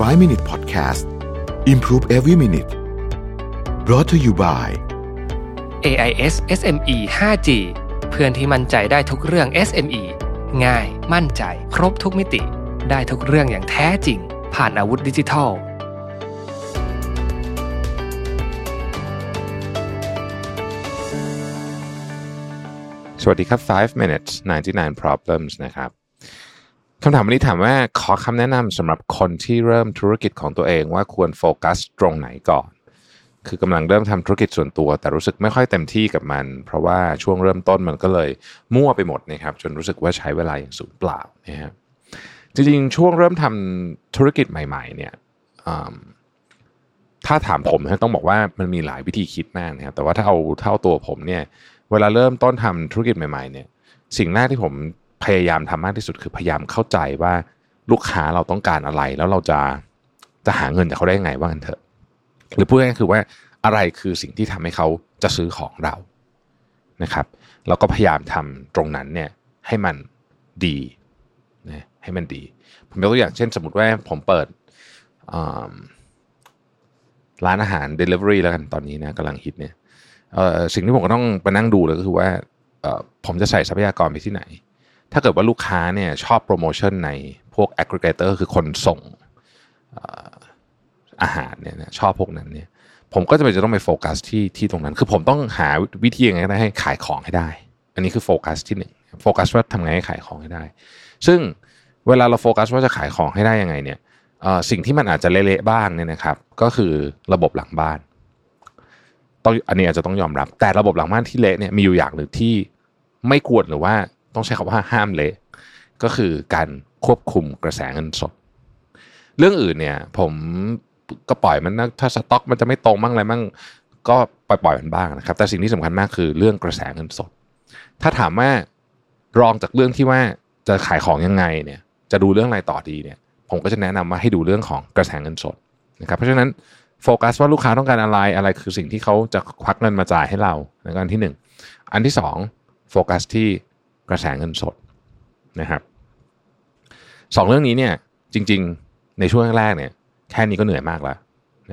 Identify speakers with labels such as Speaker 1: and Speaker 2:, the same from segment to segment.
Speaker 1: 5 Minute Podcast Improve Every Minute brought to you by
Speaker 2: AIS SME 5G เพื่อนที่มั่นใจได้ทุกเรื่อง SME ง่าย มั่นใจ ครบทุกมิติ ได้ทุกเรื่องอย่างแท้จริง ผ่านอาวุธดิจิทัล
Speaker 3: สวัสดีครับ 5 minutes 99 problems นะครับ คำถามวันนี้ถามว่าขอคำแนะนำสำหรับคนที่เริ่มธุรกิจของตัวเองว่าควรโฟกัสตรงไหนก่อน คือกำลังเริ่มทำธุรกิจส่วนตัว แต่รู้สึกไม่ค่อยเต็มที่กับมัน เพราะว่าช่วงเริ่มต้นมันก็เลยมั่วไปหมดนะครับจนรู้สึกว่าใช้เวลาอย่างสูญเปล่านะครับจริงๆ ช่วงเริ่มทำธุรกิจใหม่ๆเนี่ยถ้าถามผมนะต้องบอกว่ามันมีหลายวิธีคิดมากนะครับแต่ว่าถ้าเอาเท่าตัวผมเนี่ยเวลาเริ่มต้นทำธุรกิจใหม่ๆเนี่ยสิ่งแรกที่ผม พยายามทำมากที่สุดคือพยายามเข้าใจว่าลูกค้าเราต้องการอะไร แล้วเราจะจะหาเงินจากเขาได้ยังไงว่ากันเถอะ หรือพูดง่ายๆคือว่าอะไรคือสิ่งที่ทำให้เขาจะซื้อของเรานะครับแล้วก็พยายามทำตรงนั้นเนี่ยให้มันดีนะให้มันดี ผมยกตัวอย่างเช่น สมมติว่าผมเปิดร้านอาหาร Delivery แล้วกันตอนนี้นะกำลังฮิตเนี่ยสิ่งที่ผมก็ต้องไปนั่งดูเลยก็คือว่าผมจะใส่ทรัพยากรไปที่ไหน ถ้าเกิดว่าลูกค้าเนี่ยชอบโปรโมชั่นในพวก aggregator คือคนส่งอาหารเนี่ยชอบพวกนั้นเนี่ยผมก็จะไปจะต้องไปโฟกัสที่ที่ตรงนั้น คือผมต้องหาวิธียังไงให้ขายของให้ได้ อันนี้คือโฟกัสที่หนึ่งโฟกัสว่าทำไงให้ขายของให้ได้ ซึ่งเวลาเราโฟกัสว่าจะขายของให้ได้ยังไงเนี่ยสิ่งที่มันอาจจะเละๆบ้างเนี่ยนะครับ ก็คือระบบหลังบ้านต้องอันนี้อาจจะต้องยอมรับ แต่ระบบหลังบ้านที่เละเนี่ยมีอยู่อย่างหนึ่งที่ไม่ควรหรือว่า ต้องใช้คำว่าห้ามเละก็คือการควบคุมกระแสเงินสด เรื่องอื่นเนี่ย ผมก็ปล่อยมันนะถ้าสต็อกมันจะไม่ตรงบ้างอะไรบ้างก็ปล่อยปล่อยมันบ้างนะครับ แต่สิ่งที่สำคัญมากคือเรื่องกระแสเงินสด ถ้าถามว่ารองจากเรื่องที่ว่าจะขายของยังไงเนี่ย จะดูเรื่องอะไรต่อดีเนี่ย ผมก็จะแนะนำว่าให้ดูเรื่องของกระแสเงินสดนะครับ เพราะฉะนั้นโฟกัสว่าลูกค้าต้องการอะไรอะไรคือสิ่งที่เขาจะควักเงินมาจ่ายให้เราในการที่หนึ่งอันที่สองโฟกัสที่ กระแสเงินสดนะครับสองเรื่องนี้เนี่ยจริง ๆ ในช่วงแรกเนี่ยแค่นี้ก็เหนื่อยมากแล้ว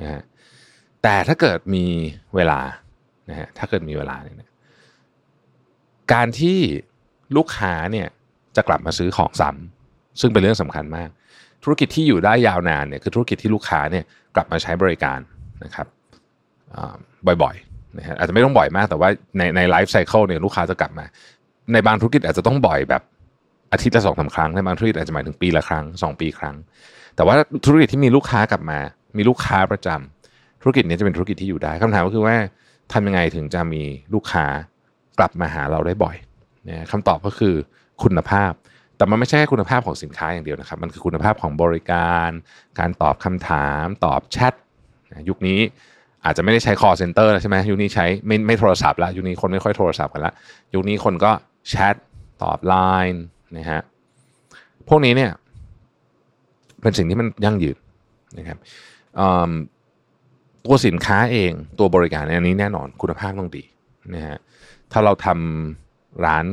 Speaker 3: นะฮะแต่ถ้าเกิดมีเวลานะฮะถ้าเกิดมีเวลาเนี่ยการที่ลูกค้าเนี่ยจะกลับมาซื้อของซ้ำซึ่งเป็นเรื่องสำคัญมาก ธุรกิจที่อยู่ได้ยาวนานเนี่ยคือธุรกิจที่ลูกค้าเนี่ยกลับมาใช้บริการนะครับบ่อยๆนะฮะอาจจะไม่ต้องบ่อยมากแต่ว่าในในไลฟ์ไซเคิลเนี่ยลูกค้าจะกลับมา ในบางธุรกิจอาจจะต้องบ่อยแบบอาทิตย์ละสองสาครั้งในบางธุรกิจอาจจะหมายถึงปีละครั้งสองปีครั้ง แต่ว่าธุรกิจที่มีลูกค้ากลับมา มีลูกค้าประจำธุรกิจนี้จะเป็นธุรกิจที่อยู่ได้คำถามก็คือว่าทำยังไงถึงจะมีลูกค้ากลับมาหาเราได้บ่อยนะคำตอบก็คือคุณภาพ แต่มันไม่ใช่แค่คุณภาพของสินค้าอย่างเดียวนะครับ มันคือคุณภาพของบริการ การตอบคำถาม ตอบแชทยุคนี้อาจจะไม่ได้ใช้ call center แล้วใช่ไหมยุคนี้ใช้ไม่ไม่โทรศัพท์แล้วยุคนี้คนไม่ค่อยโทรศัพท์กันละยุคนี้คนก็ แชทตอบไลน์นะฮะพวกนี้เนี่ยเป็นสิ่งที่มันยั่งยืนนะครับตัวสินค้าเองตัวบริการอันนี้แน่นอนคุณภาพต้องดีนะฮะถ้าเราทำร้าน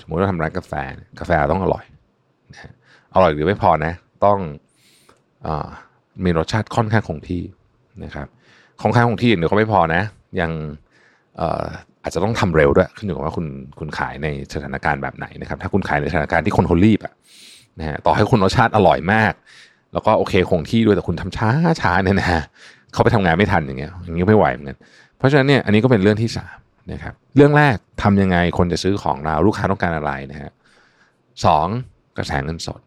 Speaker 3: สมมติเราทำร้านกาแฟกาแฟต้องอร่อยนะฮะอร่อยหรือไม่พอนะต้องอมีรสชาติค่อนข้างคงที่นะครับคงข้างคงที่เดี๋ยวก็ไม่พอนะยัง อาจจะต้องทำเร็วด้วยขึ้นอยู่กับว่าคุณคุณขายในสถานการณ์แบบไหนนะครับ ถ้าคุณขายในสถานการณ์ที่คนเขารีบอะนะฮะต่อให้คุณรสชาติอร่อยมาก แล้วก็โอเคคงที่ด้วยแต่คุณทำช้าช้าเนี่ยนะฮะเขาไปทำงานไม่ทันอย่างเงี้ยอย่างนี้ไม่ไหวเหมือนกันเพราะฉะนั้นเนี่ยอันนี้ก็เป็นเรื่องที่สามนะครับเรื่องแรกทำยังไงคนจะซื้อของเราลูกค้าต้องการอะไรนะฮะสองกระแสเงินสด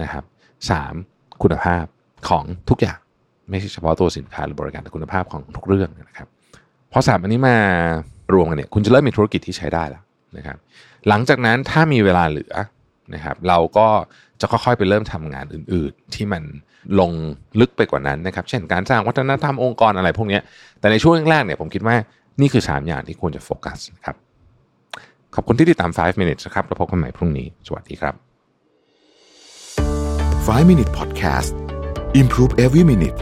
Speaker 3: นะครับสามคุณภาพของทุกอย่างไม่ใช่เฉพาะตัวสินค้าหรือบริการแต่คุณภาพของทุกเรื่องนะครับพอสามอันนี้มา รวมกันเนี่ยคุณจะเริ่มมีธุรกิจที่ใช้ได้แล้วนะครับ หลังจากนั้นถ้ามีเวลาเหลือนะครับ เราก็จะค่อยๆไปเริ่มทำงานอื่นๆ ที่มันลงลึกไปกว่านั้นนะครับ เช่นการสร้างวัฒนธรรมองค์กรอะไรพวกนี้แต่ในช่วงแรกเนี่ยผมคิดว่านี่คือ 3 อย่างที่ควรจะโฟกัสนะครับ ขอบคุณที่ติดตาม 5 minutes นะครับแล้วพบกันใหม่พรุ่งนี้ สวัสดีครับ
Speaker 1: 5 Minute Podcast Improve Every Minute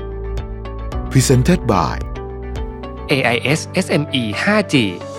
Speaker 1: Presented by
Speaker 2: AIS SME 5G